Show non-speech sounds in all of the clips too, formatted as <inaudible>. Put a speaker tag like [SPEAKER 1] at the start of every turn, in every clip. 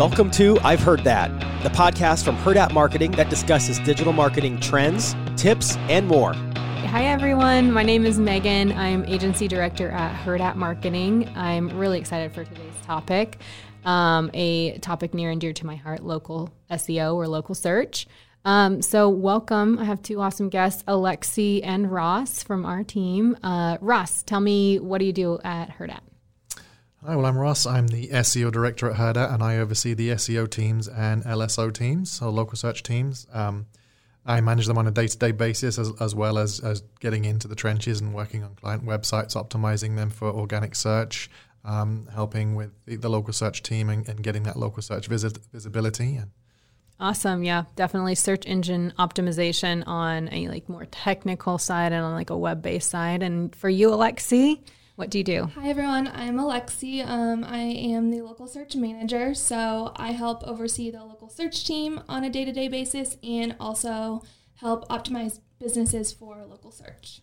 [SPEAKER 1] Welcome to I've Heard That, the podcast from Hurrdat Marketing that discusses digital marketing trends, tips, and more.
[SPEAKER 2] Hi, everyone. My name is Megan. I'm agency director at Hurrdat Marketing. I'm really excited for today's topic, um, a topic near and dear to my heart local SEO or local search. Um, so, welcome. I have two awesome guests, Alexi and Ross from our team. Uh, Ross, tell me, what do you do at Hurrdat?
[SPEAKER 3] Hi, well, I'm Ross. I'm the SEO director at Hurrdat, and I oversee the SEO teams and LSO teams, so local search teams. Um, I manage them on a day-to-day basis, as, as well as, as getting into the trenches and working on client websites, optimizing them for organic search, um, helping with the, the, local search team and, and getting that local search visibility.
[SPEAKER 2] Awesome. Yeah, definitely search engine optimization on a like more technical side and on like a web-based side. And for you, Alexi, what do you do?
[SPEAKER 4] Hi, everyone. I'm Alexi. Um, I am the local search manager. So I help oversee the local search team on a day to day basis and also help optimize businesses for local search.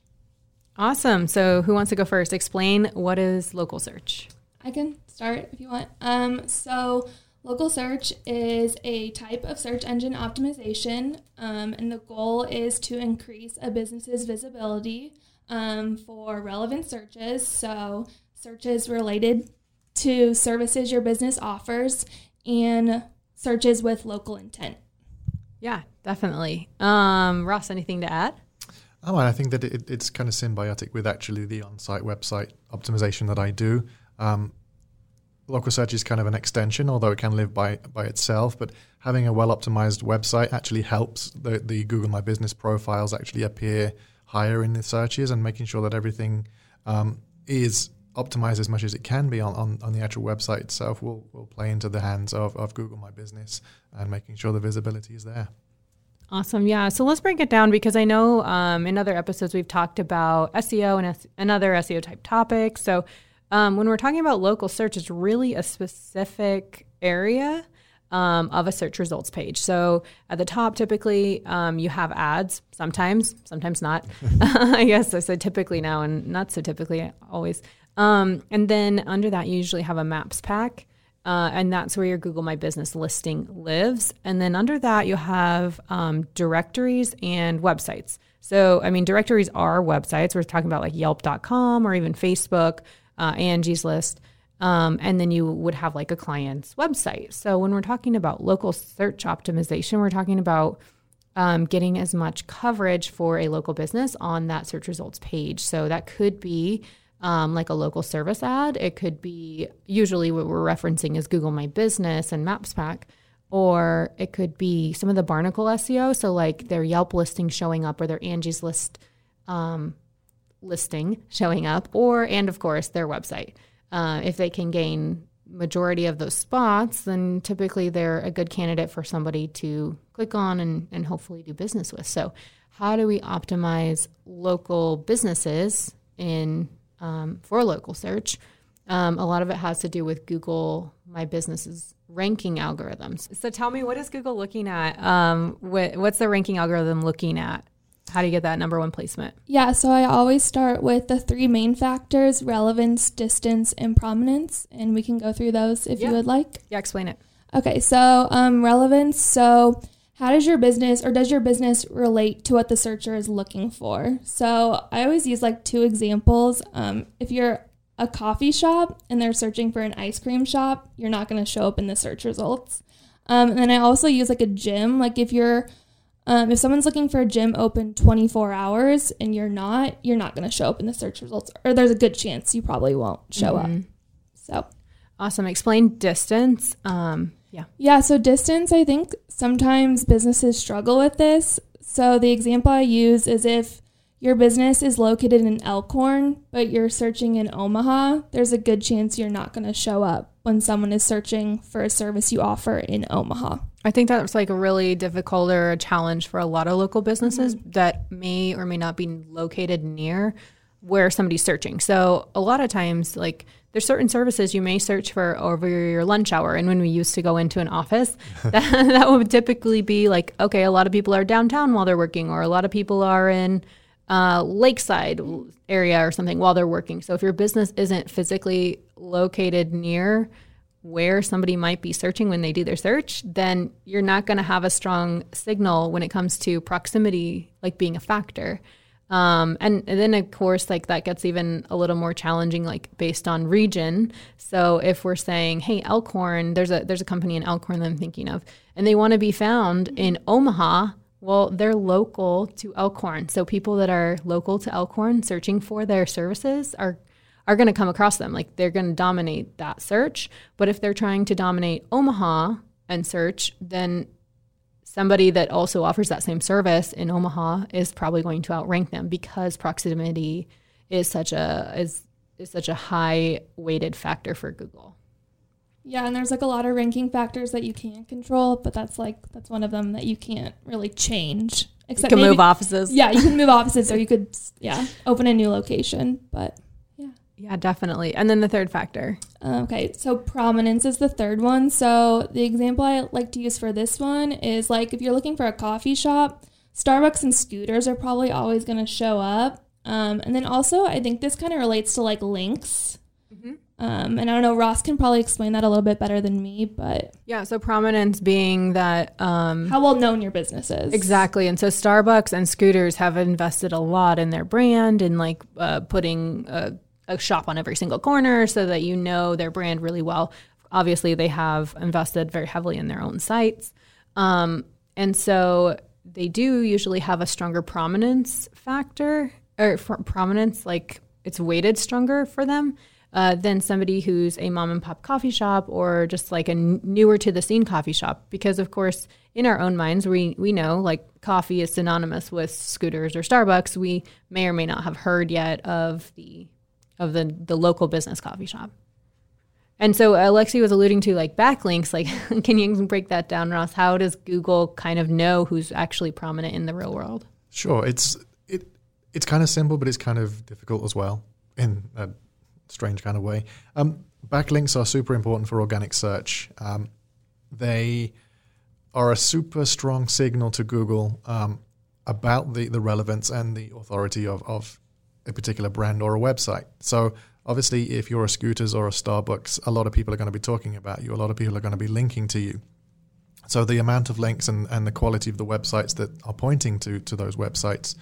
[SPEAKER 2] Awesome. So, who wants to go first? Explain what is local search.
[SPEAKER 4] I can start if you want. Um, so, local search is a type of search engine optimization, um, and the goal is to increase a business's visibility um, for relevant searches. So, searches related to services your business offers and searches with local intent.
[SPEAKER 2] Yeah, definitely. Um, Ross, anything to add?
[SPEAKER 3] Oh, I think that it, it's kind of symbiotic with actually the on-site website optimization that I do. Um, local search is kind of an extension, although it can live by by itself. But having a well-optimized website actually helps the, the Google My Business profiles actually appear higher in the searches and making sure that everything um, is optimized as much as it can be on, on, on, the actual website itself will, will play into the hands of, of Google My Business and making sure the visibility is there.
[SPEAKER 2] Awesome. Yeah. So let's break it down because I know um, in other episodes we've talked about SEO and, S- and other SEO type topics. So um, when we're talking about local search, it's really a specific area um, of a search results page. So at the top, typically um, you have ads. Sometimes, sometimes not. <laughs> I guess I said typically now, and not so typically always. Um, and then under that, you usually have a maps pack. Uh, and that's where your Google My Business listing lives. And then under that, you have um, directories and websites. So, I mean, directories are websites. We're talking about like Yelp.com or even Facebook, uh, Angie's List. Um, and then you would have like a client's website. So when we're talking about local search optimization, we're talking about um, getting as much coverage for a local business on that search results page. So that could be um, like a local service ad. It could be usually what we're referencing is Google My Business and Maps Pack, or it could be some of the Barnacle SEO. So like their Yelp listing showing up or their Angie's List um, listing showing up, or and of course their website. Uh, if they can gain majority of those spots, then typically they're a good candidate for somebody to click on and, and hopefully do business with. So, how do we optimize local businesses in um, for local search? Um, a lot of it has to do with Google My Business's ranking algorithms. So, tell me, what is Google looking at? Um, what, what's the ranking algorithm looking at? How do you get that number one placement?
[SPEAKER 4] Yeah, so I always start with the three main factors relevance, distance, and prominence. And we can go through those if yeah. you would like.
[SPEAKER 2] Yeah, explain it.
[SPEAKER 4] Okay, so um, relevance. So, how does your business or does your business relate to what the searcher is looking for? So, I always use like two examples. Um, if you're a coffee shop and they're searching for an ice cream shop, you're not going to show up in the search results. Um, and then I also use like a gym. Like if you're um, if someone's looking for a gym open 24 hours and you're not, you're not going to show up in the search results, or there's a good chance you probably won't show mm-hmm. up. So
[SPEAKER 2] awesome. Explain distance. Um, yeah.
[SPEAKER 4] Yeah. So, distance, I think sometimes businesses struggle with this. So, the example I use is if your business is located in Elkhorn, but you're searching in Omaha, there's a good chance you're not going to show up when someone is searching for a service you offer in Omaha.
[SPEAKER 2] I think that's like a really difficult or a challenge for a lot of local businesses mm-hmm. that may or may not be located near where somebody's searching. So a lot of times, like there's certain services you may search for over your lunch hour. And when we used to go into an office, that, <laughs> <laughs> that would typically be like, okay, a lot of people are downtown while they're working, or a lot of people are in uh, lakeside area or something while they're working. So if your business isn't physically located near where somebody might be searching when they do their search, then you're not going to have a strong signal when it comes to proximity, like being a factor. Um, and, and then of course, like that gets even a little more challenging, like based on region. So if we're saying, hey, Elkhorn, there's a there's a company in Elkhorn that I'm thinking of, and they want to be found in Omaha. Well, they're local to Elkhorn. So people that are local to Elkhorn searching for their services are are going to come across them. Like they're going to dominate that search. But if they're trying to dominate Omaha and search, then somebody that also offers that same service in Omaha is probably going to outrank them because proximity is such a is is such a high weighted factor for Google.
[SPEAKER 4] Yeah, and there's like a lot of ranking factors that you can't control, but that's like that's one of them that you can't really change.
[SPEAKER 2] Except you can maybe, move offices.
[SPEAKER 4] Yeah, you can move <laughs> offices, or you could yeah open a new location. But yeah,
[SPEAKER 2] yeah, definitely. And then the third factor.
[SPEAKER 4] Okay, so prominence is the third one. So the example I like to use for this one is like if you're looking for a coffee shop, Starbucks and scooters are probably always going to show up. Um, and then also, I think this kind of relates to like links. Um, and I don't know, Ross can probably explain that a little bit better than me, but
[SPEAKER 2] yeah. So prominence being that um,
[SPEAKER 4] how well known your business is
[SPEAKER 2] exactly, and so Starbucks and Scooters have invested a lot in their brand and like uh, putting a, a shop on every single corner so that you know their brand really well. Obviously, they have invested very heavily in their own sites, um, and so they do usually have a stronger prominence factor or prominence, like it's weighted stronger for them uh, than somebody who's a mom and pop coffee shop or just like a newer to the scene coffee shop. Because of course, in our own minds, we we know like coffee is synonymous with scooters or Starbucks. We may or may not have heard yet of the of the the local business coffee shop. And so Alexi was alluding to like backlinks. Like, <laughs> can you break that down, Ross? How does Google kind of know who's actually prominent in the real world?
[SPEAKER 3] Sure, it's it it's kind of simple, but it's kind of difficult as well in a strange kind of way. Um, backlinks are super important for organic search. Um, they are a super strong signal to Google um, about the, the relevance and the authority of, of a particular brand or a website. So obviously, if you're a Scooters or a Starbucks, a lot of people are going to be talking about you. A lot of people are going to be linking to you. So the amount of links and, and the quality of the websites that are pointing to to those websites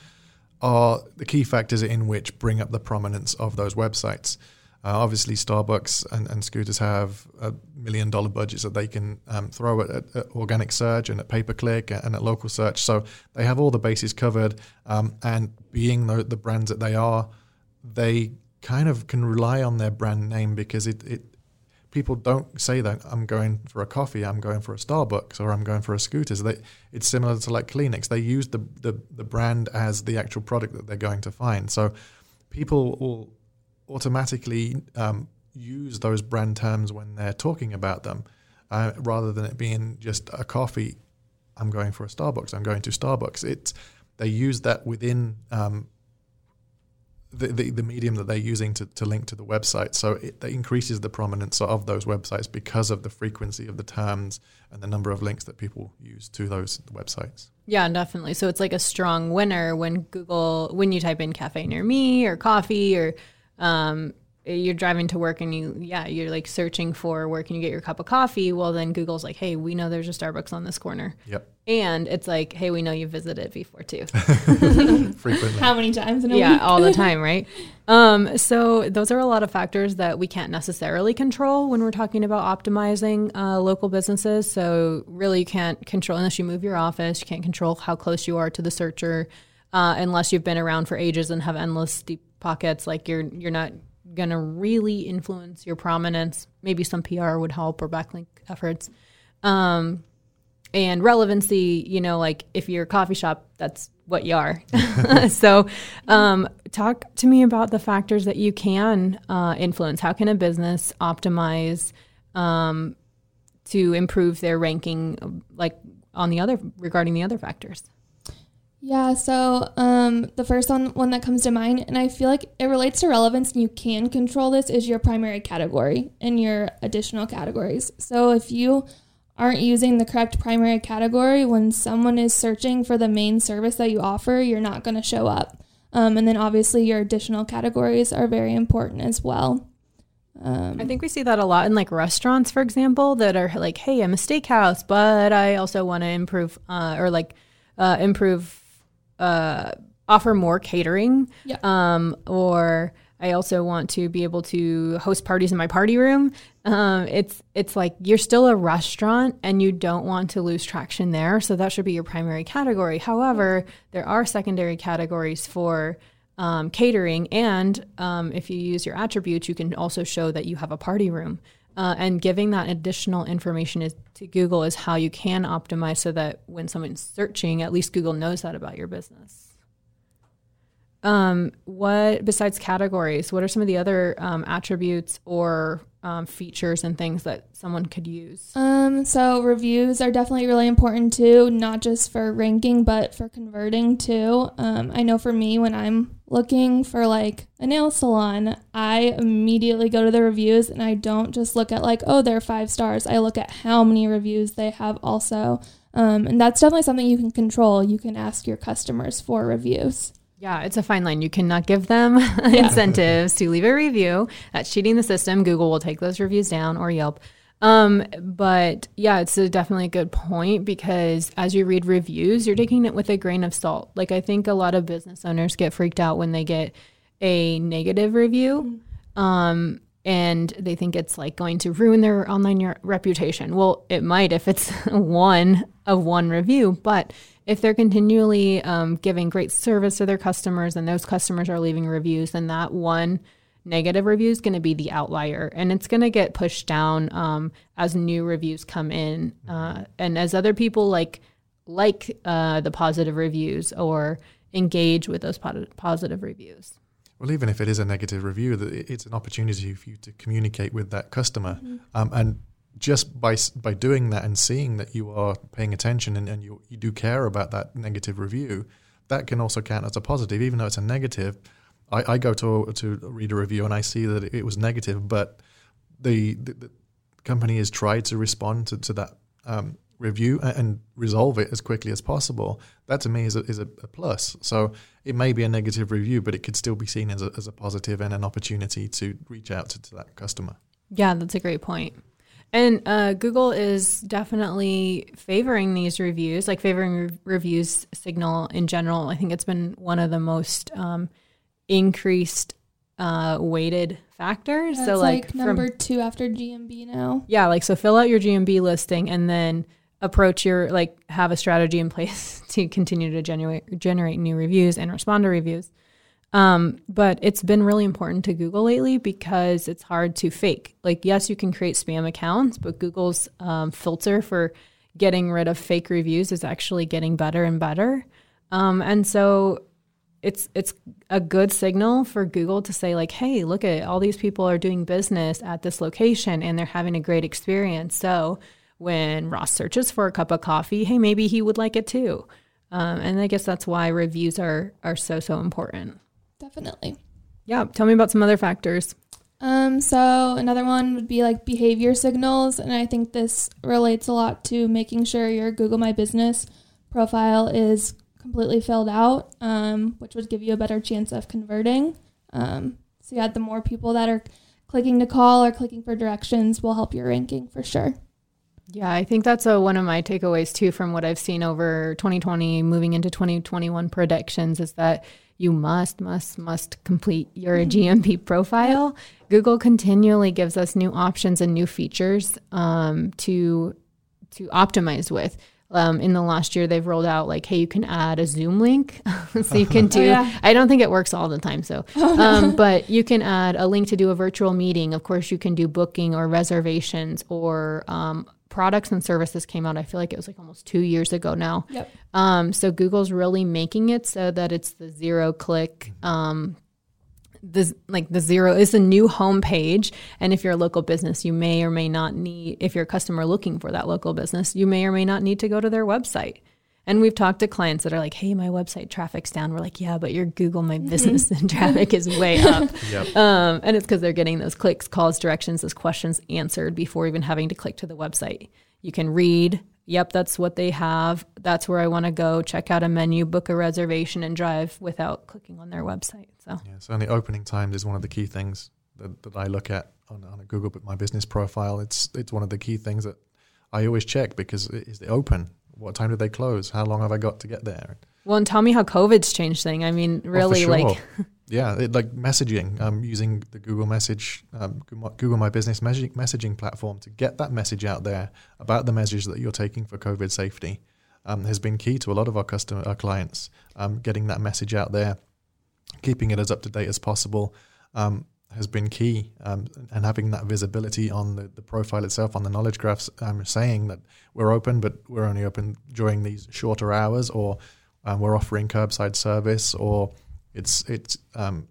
[SPEAKER 3] are the key factors in which bring up the prominence of those websites. Uh, obviously, Starbucks and, and, scooters have a million dollar budgets that they can um, throw at, at, organic search and at pay per click and at local search. So they have all the bases covered. Um, and being the, the, brands that they are, they kind of can rely on their brand name because it, it people don't say that I'm going for a coffee, I'm going for a Starbucks, or I'm going for a scooter. So they, it's similar to like Kleenex. They use the, the, the brand as the actual product that they're going to find. So people will automatically um, use those brand terms when they're talking about them, uh, rather than it being just a coffee. I'm going for a Starbucks. I'm going to Starbucks. It's they use that within um, the, the, the, medium that they're using to, to link to the website. So it increases the prominence of those websites because of the frequency of the terms and the number of links that people use to those websites.
[SPEAKER 2] Yeah, definitely. So it's like a strong winner when Google, when you type in cafe near me or coffee or um, you're driving to work and you yeah you're like searching for where can you get your cup of coffee? Well then google's like hey we know there's a starbucks on this corner.
[SPEAKER 3] Yep.
[SPEAKER 2] And it's like hey we know you visited before too. <laughs> <laughs>
[SPEAKER 3] Frequently.
[SPEAKER 4] How many times in a
[SPEAKER 2] yeah
[SPEAKER 4] week?
[SPEAKER 2] all the <laughs> time right? Um, so those are a lot of factors that we can't necessarily control when we're talking about optimizing uh, local businesses. So really you can't control unless you move your office you can't control how close you are to the searcher uh, unless you've been around for ages and have endless deep pockets like you're you're not going to really influence your prominence maybe some pr would help or backlink efforts um, and relevancy you know like if you're a coffee shop that's what you are. <laughs> <laughs> so, um, talk to me about the factors that you can uh, influence. How can a business optimize um, to improve their ranking, like on the other regarding the other factors?
[SPEAKER 4] Yeah, so um, the first one, one that comes to mind, and I feel like it relates to relevance and you can control this, is your primary category and your additional categories. So if you aren't using the correct primary category, when someone is searching for the main service that you offer, you're not going to show up. Um, and then obviously your additional categories are very important as well.
[SPEAKER 2] Um, I think we see that a lot in like restaurants, for example, that are like, "Hey, I'm a steakhouse, but I also want to improve uh, or like uh, improve uh, offer more catering.
[SPEAKER 4] Yeah.
[SPEAKER 2] Um, or I also want to be able to host parties in my party room. Um, it's it's like you're still a restaurant and you don't want to lose traction there, so that should be your primary category. However, there are secondary categories for um, catering, and um, if you use your attributes, you can also show that you have a party room. Uh, and giving that additional information is, to Google is how you can optimize so that when someone's searching, at least Google knows that about your business. Um, what besides categories? What are some of the other um, attributes or um, features and things that someone could use?
[SPEAKER 4] Um, so reviews are definitely really important too, not just for ranking, but for converting too. Um, I know for me, when I'm looking for like a nail salon, I immediately go to the reviews and I don't just look at like, oh, they're five stars. I look at how many reviews they have also. Um, and that's definitely something you can control. You can ask your customers for reviews.
[SPEAKER 2] Yeah, it's a fine line. You cannot give them <laughs> yeah. incentives to leave a review. That's cheating the system. Google will take those reviews down or Yelp. Um, but yeah, it's a definitely a good point because as you read reviews, you're taking it with a grain of salt. Like I think a lot of business owners get freaked out when they get a negative review. Um, and they think it's like going to ruin their online reputation. Well, it might if it's <laughs> one of one review, but if they're continually um, giving great service to their customers and those customers are leaving reviews, then that one negative review is going to be the outlier and it's going to get pushed down um, as new reviews come in uh, and as other people like like uh, the positive reviews or engage with those positive reviews
[SPEAKER 3] well, even if it is a negative review, it's an opportunity for you to communicate with that customer, mm-hmm. um, and just by by doing that and seeing that you are paying attention and, and you, you do care about that negative review, that can also count as a positive, even though it's a negative. I, I go to to read a review and I see that it was negative, but the, the, the company has tried to respond to, to that um, review and, and, resolve it as quickly as possible. That to me is a, is a, a, plus. So it may be a negative review, but it could still be seen as a, as a positive and an opportunity to reach out to, to that customer.
[SPEAKER 2] Yeah, that's a great point. And uh, Google is definitely favoring these reviews, like favoring re- reviews signal in general. I think it's been one of the most um, increased uh, weighted factors.
[SPEAKER 4] so like, like number from, two after GMB now.
[SPEAKER 2] Yeah, like so fill out your GMB listing and then approach your like have a strategy in <laughs> place to continue to generate generate new reviews and respond to reviews. Um, but it's been really important to Google lately because it's hard to fake. Like, yes, you can create spam accounts, but Google's um, filter for getting rid of fake reviews is actually getting better and better. Um, and so it's it's a good signal for Google to say like, hey, look at all these people are doing business at this location and they're having a great experience. So when Ross searches for a cup of coffee, hey, maybe he would like it too. Um, and I guess that's why reviews are are so so important.
[SPEAKER 4] Definitely.
[SPEAKER 2] Yeah. Tell me about some other factors.
[SPEAKER 4] Um, so another one would be like behavior signals, and I think this relates a lot to making sure your Google My Business profile is completely filled out, um, which would give you a better chance of converting. Um, so yeah, the more people that are clicking to call or clicking for directions will help your ranking for sure.
[SPEAKER 2] Yeah, I think that's a, one of my takeaways too from what I've seen over 2020 moving into 2021 predictions is that you must, must, must complete your GMB mm-hmm. profile. Google continually gives us new options and new features um, to to optimize with. Um, in the last year, they've rolled out like, hey, you can add a Zoom link, <laughs> so you can <laughs> do. Oh, yeah. I don't think it works all the time, so, um, <laughs> but you can add a link to do a virtual meeting. Of course, you can do booking or reservations or um, products and services came out, I feel like it was like almost two years ago now.
[SPEAKER 4] Yep.
[SPEAKER 2] Um, so Google's really making it so that it's the zero click. Um, the like the zero is a new homepage, and if you're a local business, you may or may not need. If you're a customer looking for that local business, you may or may not need to go to their website. And we've talked to clients that are like, "Hey, my website traffic's down." We're like, "Yeah, but your Google My Business and <laughs> traffic is way up." <laughs>
[SPEAKER 3] Yep.
[SPEAKER 2] Um, and it's because they're getting those clicks, calls, directions, those questions answered before even having to click to the website. You can read, yep, that's what they have. That's where I want to go. Check out a menu, book a reservation, and drive without clicking on their website. So,
[SPEAKER 3] Yeah, so certainly opening times is one of the key things that, that I look at on, on a Google My Business profile. It's it's one of the key things that I always check because i- is it open? What time did they close? How long have I got to get there?
[SPEAKER 2] well, and tell me how COVID's changed thing. I mean,
[SPEAKER 3] Oh,
[SPEAKER 2] really,
[SPEAKER 3] sure.
[SPEAKER 2] like, <laughs>
[SPEAKER 3] yeah, it, like messaging. Um, using the Google Message, um, Google My- Business messaging, messaging platform to get that message out there about the measures that you're taking for COVID safety um, has been key to a lot of our customer, our clients. Um, getting that message out there, keeping it as up to date as possible. Um, has been key, um, and having that visibility on the, the profile itself, on the knowledge graphs, um, saying that we're open, but we're only open during these shorter hours, or um, we're offering curbside service, or it's it's um,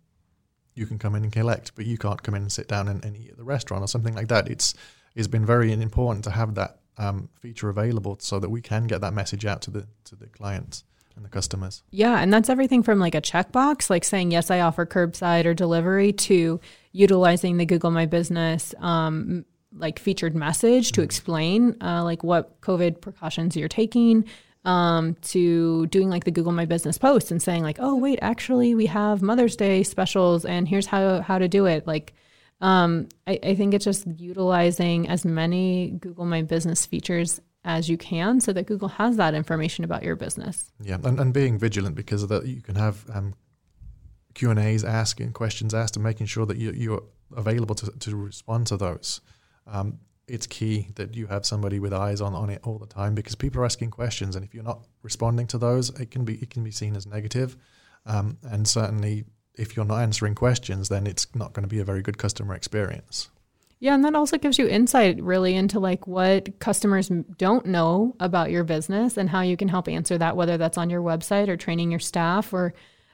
[SPEAKER 3] you can come in and collect, but you can't come in and sit down and, and eat at the restaurant or something like that. It's it's been very important to have that um, feature available so that we can get that message out to the to the clients and the customers.
[SPEAKER 2] Yeah, and that's everything from like a checkbox, like saying yes, I offer curbside or delivery, to utilizing the Google My Business um, like featured message to explain uh, like what COVID precautions you're taking. Um, to doing like the Google My Business post and saying like, oh wait, actually we have Mother's Day specials and here's how how to do it. Like, um, I, I think it's just utilizing as many Google My Business features as you can so that Google has that information about your business.
[SPEAKER 3] Yeah, and, and being vigilant because of that, you can have um, Q and A's asking questions asked, and making sure that you you're available to to respond to those. Um, it's key that you have somebody with eyes on, on it all the time because people are asking questions, and if you're not responding to those, it can be it can be seen as negative. Um, and certainly, if you're not answering questions, then it's not going to be a very good customer experience.
[SPEAKER 2] Yeah, and that also gives you insight really into like what customers don't know about your business and how you can help answer that, whether that's on your website or training your staff or,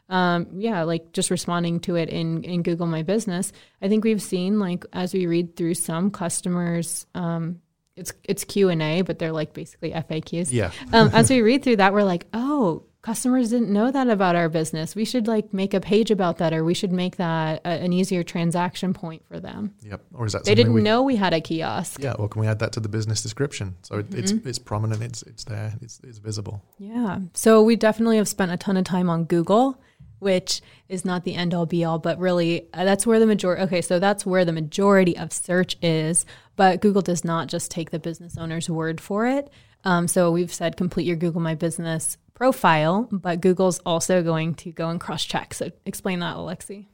[SPEAKER 2] um, yeah, like just responding to it in in Google My Business. I think we've seen like as we read through some customers, um, it's it's Q and A, but they're like basically FAQs.
[SPEAKER 3] Yeah,
[SPEAKER 2] um, as we read through that, we're like, oh, customers didn't know that about our business. We should like make a page about that, or we should make that a, an easier transaction point for them.
[SPEAKER 3] yep. Or is that
[SPEAKER 2] They didn't
[SPEAKER 3] we,
[SPEAKER 2] know we had a kiosk.
[SPEAKER 3] Yeah, or can we add that to the business description so it, it's
[SPEAKER 2] Mm-hmm.
[SPEAKER 3] it's prominent, it's it's there, it's it's visible.
[SPEAKER 2] Yeah. So we definitely have spent a ton of time on Google, which is not the end all be all, but really uh, that's where the majority, okay, so that's where the majority of search is. But Google does not just take the business owner's word for it. Um, so we've said complete your Google My Business profile, but Google's also going to go and cross check. So explain that, Alexi.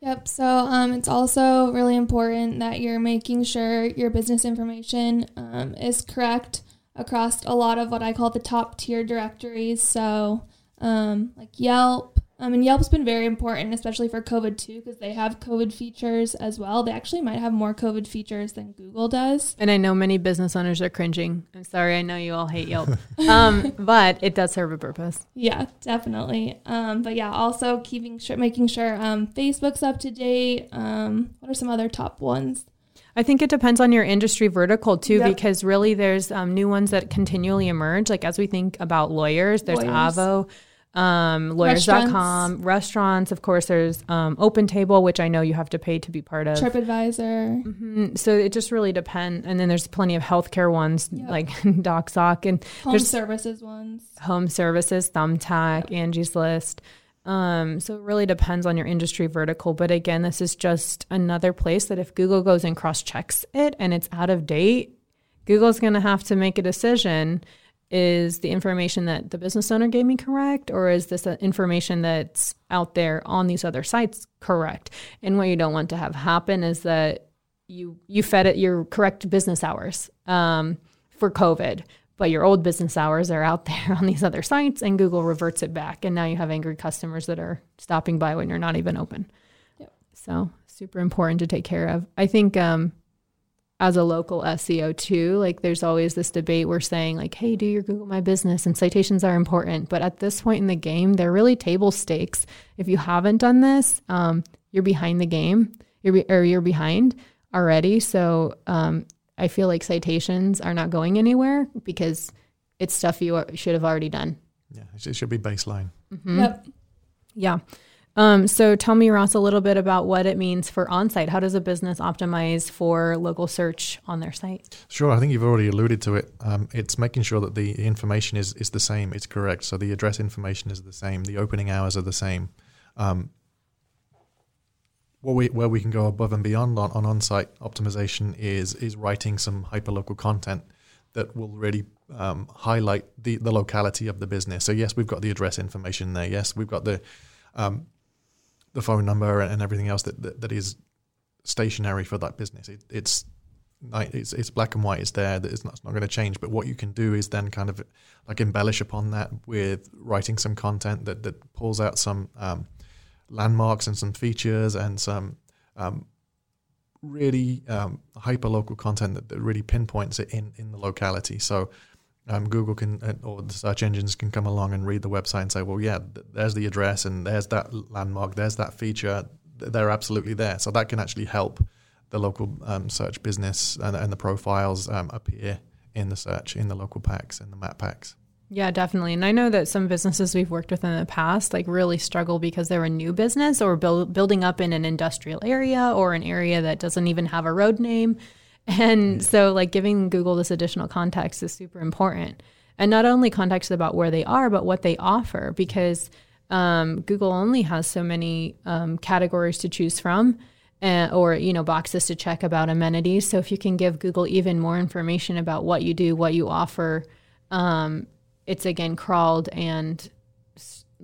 [SPEAKER 4] Yep. So um, it's also really important that you're making sure your business information um, is correct across a lot of what I call the top tier directories. So um, like Yelp. Um, and Yelp's been very important, especially for COVID too, because they have COVID features as well. They actually might have more COVID features than Google does.
[SPEAKER 2] And I know many business owners are cringing. I'm sorry, I know you all hate Yelp, um, <laughs> but it does serve a purpose.
[SPEAKER 4] Yeah, definitely. Um, but yeah, also keeping sure, making sure um, Facebook's up to date. Um, what are some other top ones?
[SPEAKER 2] I think it depends on your industry vertical too,
[SPEAKER 4] Yep.
[SPEAKER 2] because really there's um, new ones that continually emerge. Like as we think about lawyers, there's
[SPEAKER 4] Lawyers.
[SPEAKER 2] Avvo, um, lawyers.com, restaurants. Of course, there's um, Open Table, which I know you have to pay to be part of.
[SPEAKER 4] TripAdvisor.
[SPEAKER 2] Mhm. So it just really depends. And then there's plenty of healthcare ones
[SPEAKER 4] Yep.
[SPEAKER 2] like <laughs> DocSoc and
[SPEAKER 4] Home
[SPEAKER 2] there's
[SPEAKER 4] services ones.
[SPEAKER 2] home services, Thumbtack, Angie's List. Um, so it really depends on your industry vertical. But again, this is just another place that if Google goes and cross checks it and it's out of date, Google's going to have to make a decision. Is the information that the business owner gave me correct, or is this information that's out there on these other sites correct? And what you don't want to have happen is that you you fed it your correct business hours um, for COVID, but your old business hours are out <laughs> there on these other sites, and Google reverts it back, and now you have angry customers that are stopping by when you're not even open.
[SPEAKER 4] Yep.
[SPEAKER 2] So super important to take care of. I think um, as a local SEO too. Like there's always this debate we're saying like, hey, do your Google My Business and citations are important. But at this point in the game, they're really table stakes. If you haven't done this, um, you're behind the game. You're be- or you're behind already. So um, I feel like citations are not going anywhere because it's stuff you should have already done.
[SPEAKER 3] Yeah, it should be baseline.
[SPEAKER 2] Mm-hmm.
[SPEAKER 4] Yep.
[SPEAKER 2] Yeah. Um, so tell me, Ross, a little bit about what it means for on-site. How does a business optimize for local search on their site?
[SPEAKER 3] Sure, I think you've already alluded to it. Um, it's making sure that the information is, is the same, it's correct. So the address information is the same, the opening hours are the same. Um, we, where we can go above and beyond on, on on-site optimization is is writing some hyperlocal content that will really um, highlight the, the locality of the business. So yes, we've got the address information there. Yes, we've got the um, the phone number and everything else that, that, that is stationary for that business. It, it's it's it's black and white. It's there. That it's not, not going to change. But what you can do is then kind of like embellish upon that with writing some content that that pulls out some um, landmarks and some features and some um, really um, hyper local content that, that, really pinpoints it in in the locality. So. Um, Google can uh, or the search engines can come along and read the website and say, well, yeah, th- there's the address and there's that landmark, there's that feature. They're absolutely there. So that can actually help the local um, search business and, and the profiles um, appear in the search in the local packs and the map packs.
[SPEAKER 2] Yeah, definitely. And I know that some businesses we've worked with in the past like really struggle because they're a new business or build, building up in an industrial area or an area that doesn't even have a road name. And yeah. so like giving Google this additional context is super important. And not only context about where they are, but what they offer because um, Google only has so many um, categories to choose from uh, or you know boxes to check about amenities. So if you can give Google even more information about what you do, what you offer, um, it's again crawled and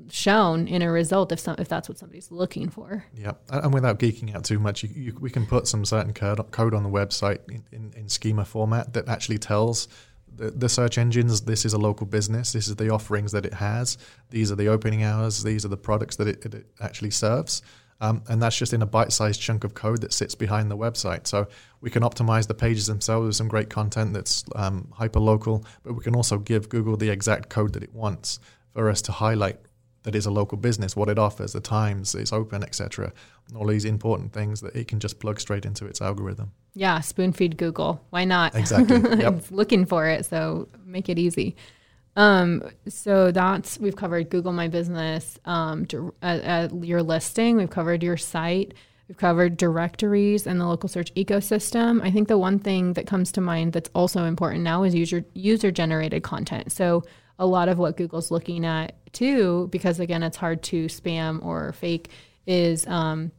[SPEAKER 2] shown in a result if some if that's what somebody's looking for.
[SPEAKER 3] Yeah, and without geeking out too much, you, you, we can put some certain code, code on the website in, in, in schema format that actually tells the, the, search engines this is a local business, this is the offerings that it has, these are the opening hours, these are the products that it, it actually serves. Um, and that's just in a bite-sized chunk of code that sits behind the website. So we can optimize the pages themselves with some great content that's um, hyper-local, but we can also give Google the exact code that it wants for us to highlight that is a local business, what it offers, the times it's open, etc. All these important things that it can just plug straight into its algorithm.
[SPEAKER 2] Yeah, spoon feed Google. Why not?
[SPEAKER 3] Exactly. <laughs> Yep.
[SPEAKER 2] it's looking for it, so make it easy. Um, so that's we've covered Google My Business, um, at, at your listing. We've covered your site. We've covered directories and the local search ecosystem. I think the one thing that comes to mind that's also important now is user user generated content. So a lot of what Google's looking at too, because again, it's hard to spam or fake, is um,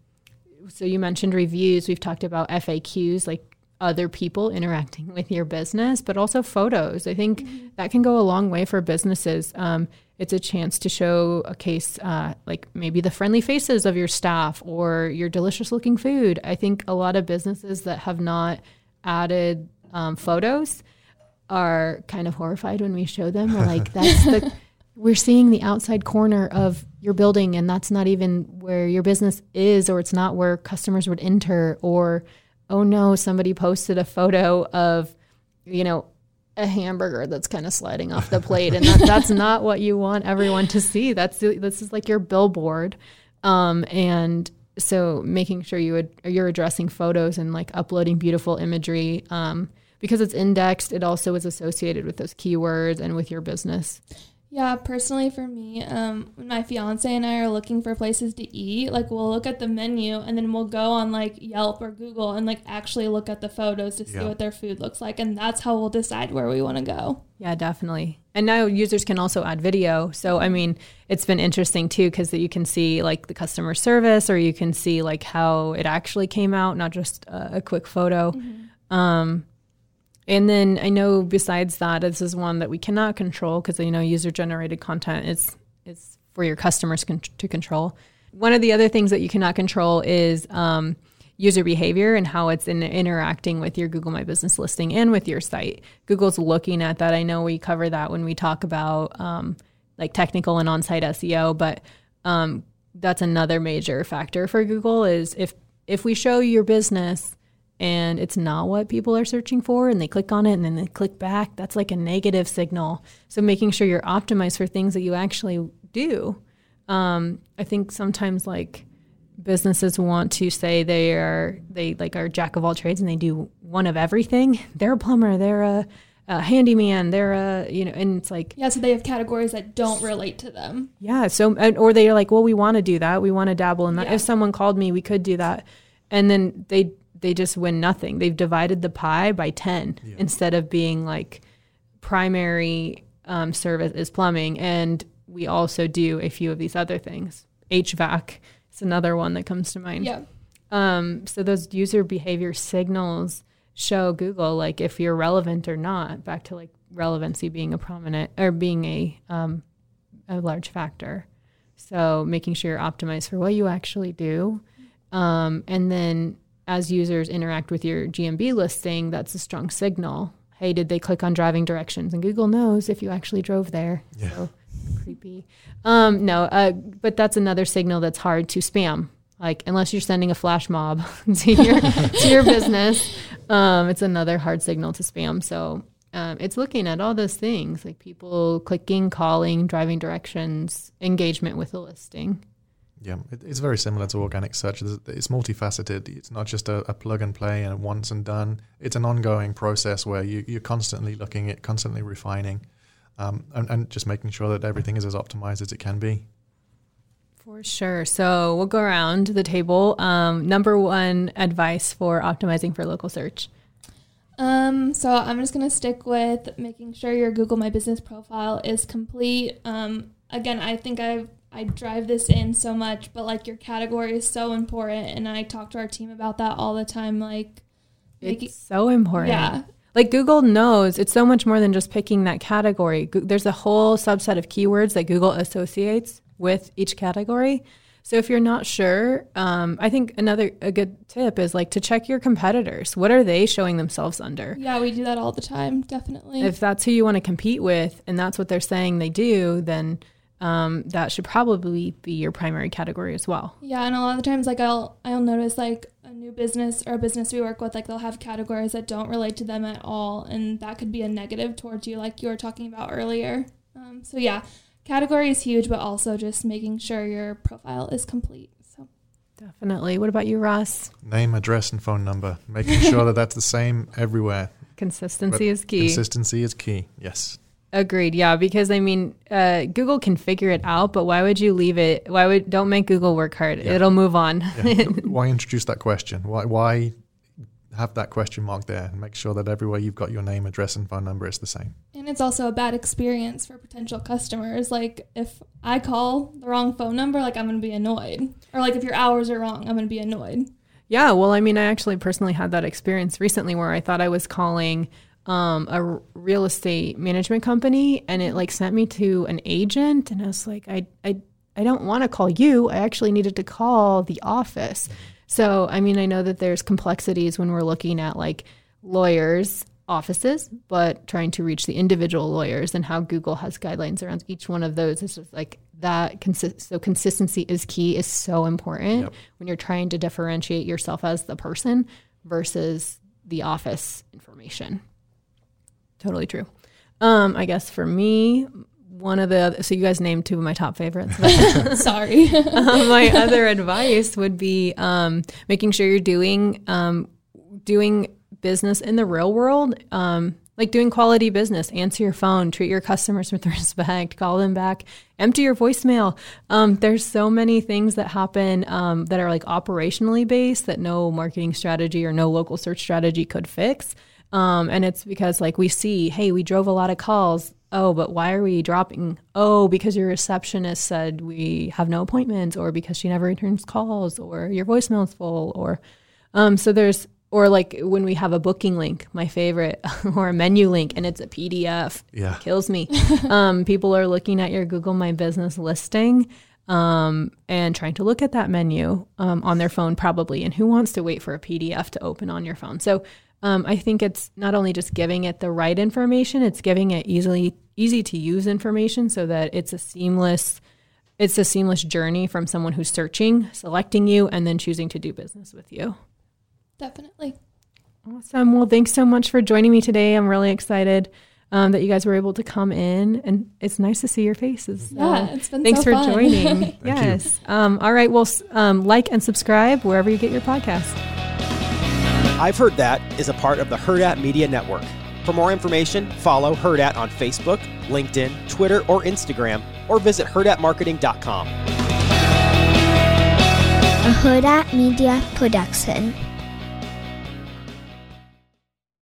[SPEAKER 2] so you mentioned reviews. We've talked about FAQs, like other people interacting <laughs> with your business, but also photos. I think mm-hmm. that can go a long way for businesses. Um, it's a chance to show a case, uh, like maybe the friendly faces of your staff or your delicious looking food. I think a lot of businesses that have not added um, photos are kind of horrified when we show them. We're like, that's the. <laughs> We're seeing the outside corner of your building, and that's not even where your business is, or it's not where customers would enter, or oh no, somebody posted a photo of, you know, a hamburger that's kind of sliding off the plate, and that, <laughs> that's not what you want everyone to see. That's this is like your billboard, um, and so making sure you would you're addressing photos and like uploading beautiful imagery. Um, because it's indexed, it also is associated with those keywords and with your business.
[SPEAKER 4] Yeah, personally for me, um, when my fiance and I are looking for places to eat, like we'll look at the menu and then we'll go on like Yelp or Google and like actually look at the photos to see yeah. what their food looks like, and that's how we'll decide where we want to go.
[SPEAKER 2] Yeah, definitely. And now users can also add video. So I mean, it's been interesting too because that you can see like the customer service, or you can see like how it actually came out, not just a, a quick photo. Mm-hmm. Um, and then I know besides that, this is one that we cannot control because you know user generated content is is for your customers con- to control. One of the other things that you cannot control is um, user behavior and how it's in, interacting with your Google My Business listing and with your site. Google's looking at that. I know we cover that when we talk about um, like technical and on-site SEO, but um, that's another major factor for Google is if if we show your business and it's not what people are searching for and they click on it and then they click back, that's like a negative signal. So making sure you're optimized for things that you actually do. Um, I think sometimes like businesses want to say they are they like are jack of all trades and they do one of everything. <laughs> They're a plumber, they're a, a handyman, they're a you know, and it's like
[SPEAKER 4] Yeah, so they have categories that don't relate to them.
[SPEAKER 2] yeah. So and- or they're like, well, we want to do that, we want to dabble in that.
[SPEAKER 4] Yeah.
[SPEAKER 2] If someone called me, we could do that, and then they they just win nothing. They've divided the pie by ten instead of being like primary um, service is plumbing, and we also do a few of these other things. HVAC is another one that comes to mind.
[SPEAKER 4] Yeah.
[SPEAKER 2] Um, so those user behavior signals show Google like if you're relevant or not. Back to like relevancy being a prominent or being a um, a large factor. So making sure you're optimized for what you actually do, um, and then as users interact with your GMB listing, that's a strong signal. Hey, did they click on driving directions? And Google knows if you actually drove there.
[SPEAKER 3] Yeah.
[SPEAKER 2] So creepy. Um, no, uh, but that's another signal that's hard to spam. Like unless you're sending a flash mob <laughs> to your to your business, um, it's another hard signal to spam. So um, it's looking at all those things like people clicking, calling, driving directions, engagement with the listing.
[SPEAKER 3] Yeah, it, it's very similar to organic search. It's, it's multifaceted. It's not just a, a plug and play and once and done. It's an ongoing process where you, you're constantly looking at, constantly refining, um, and, and just making sure that everything is as optimized as it can be.
[SPEAKER 2] For sure. So we'll go around the table. Um, number one advice for optimizing for local search.
[SPEAKER 4] Um, so I'm just gonna stick with making sure your Google My Business profile is complete. Um, again, I think I I drive this in so much, but like your category is so important, and I talk to our team about that all the time. Like,
[SPEAKER 2] It's so important.
[SPEAKER 4] yeah,
[SPEAKER 2] Like Google knows it's so much more than just picking that category. There's a whole subset of keywords that Google associates with each category. So if you're not sure, um, I think another a good tip is like to check your competitors. What are they showing themselves under?
[SPEAKER 4] yeah, we do that all the time, definitely.
[SPEAKER 2] If that's who you want to compete with, and that's what they're saying they do, then um, that should probably be your primary category as well.
[SPEAKER 4] Yeah, and a lot of the times, like I'll I'll notice like a new business or a business we work with, like they'll have categories that don't relate to them at all, and that could be a negative towards you, like you were talking about earlier. Um, so yeah, category is huge, but also just making sure your profile is complete. So
[SPEAKER 2] Definitely. What about you, Ross?
[SPEAKER 3] Name, address, and phone number. Making sure that that's the same everywhere. <laughs>
[SPEAKER 2] Consistency
[SPEAKER 3] But
[SPEAKER 2] is key.
[SPEAKER 3] Consistency is key. Yes.
[SPEAKER 2] Agreed. Yeah, because I mean, uh, Google can figure it out, but why would you leave it? Why would don't make Google work hard?
[SPEAKER 3] Yeah.
[SPEAKER 2] It'll move on.
[SPEAKER 3] Yeah. why <laughs> introduce that question? Why why have that question mark there and make sure that everywhere you've got your name, address, and phone number is the same.
[SPEAKER 4] and it's also a bad experience for potential customers. Like if I call the wrong phone number, like I'm gonna be annoyed, or like if your hours are wrong, I'm gonna be annoyed.
[SPEAKER 2] Yeah, well, I mean, I actually personally had that experience recently where I thought I was calling um, a real estate management company, and it like sent me to an agent, and I was like, I, I, I don't want to call you. I actually needed to call the office. So, I mean, I know that there's complexities when we're looking at like lawyers' offices, but trying to reach the individual lawyers and how Google has guidelines around each one of those is just like that. Consi- so, consistency is key, is so important
[SPEAKER 3] Yep.
[SPEAKER 2] when you're trying to differentiate yourself as the person versus the office information. Totally true. Um, I guess for me, one of the other, so you guys named two of my top favorites. <laughs> <laughs>
[SPEAKER 4] Sorry. <laughs>
[SPEAKER 2] Um, my other advice would be um, making sure you're doing um, doing business in the real world, um, like doing quality business. Answer your phone, treat your customers with respect, call them back, empty your voicemail. Um, there's so many things that happen um, that are like operationally based that no marketing strategy or no local search strategy could fix. Um, and it's because like we see, hey, we drove a lot of calls. Oh, but why are we dropping? Oh, because your receptionist said we have no appointments, or because she never returns calls, or your voicemail is full, or um, so there's or like when we have a booking link, my favorite, <laughs> or a menu link, and it's a PDF.
[SPEAKER 3] Yeah.
[SPEAKER 2] kills me. <laughs> um, people are looking at your Google My Business listing um, and trying to look at that menu um, on their phone, probably. And who wants to wait for a PDF to open on your phone? So um, I think it's not only just giving it the right information; it's giving it easily easy to use information so that it's a seamless it's a seamless journey from someone who's searching, selecting you, and then choosing to do business with you.
[SPEAKER 4] Definitely.
[SPEAKER 2] Awesome. Well, thanks so much for joining me today. I'm really excited um, that you guys were able to come in, and it's nice to see your faces.
[SPEAKER 4] Yeah, it's been fun.
[SPEAKER 2] thanks
[SPEAKER 4] so
[SPEAKER 2] for
[SPEAKER 4] fun.
[SPEAKER 2] joining. <laughs> yes. Um, all right. Well, um, like and subscribe wherever you get your podcast.
[SPEAKER 1] I've Heard That is a part of the Hurrdat Media Network. For more information, follow Hurrdat on Facebook, LinkedIn, Twitter, or Instagram, or visit hurrdatmarketing.com.
[SPEAKER 5] a Hurrdat Media Production.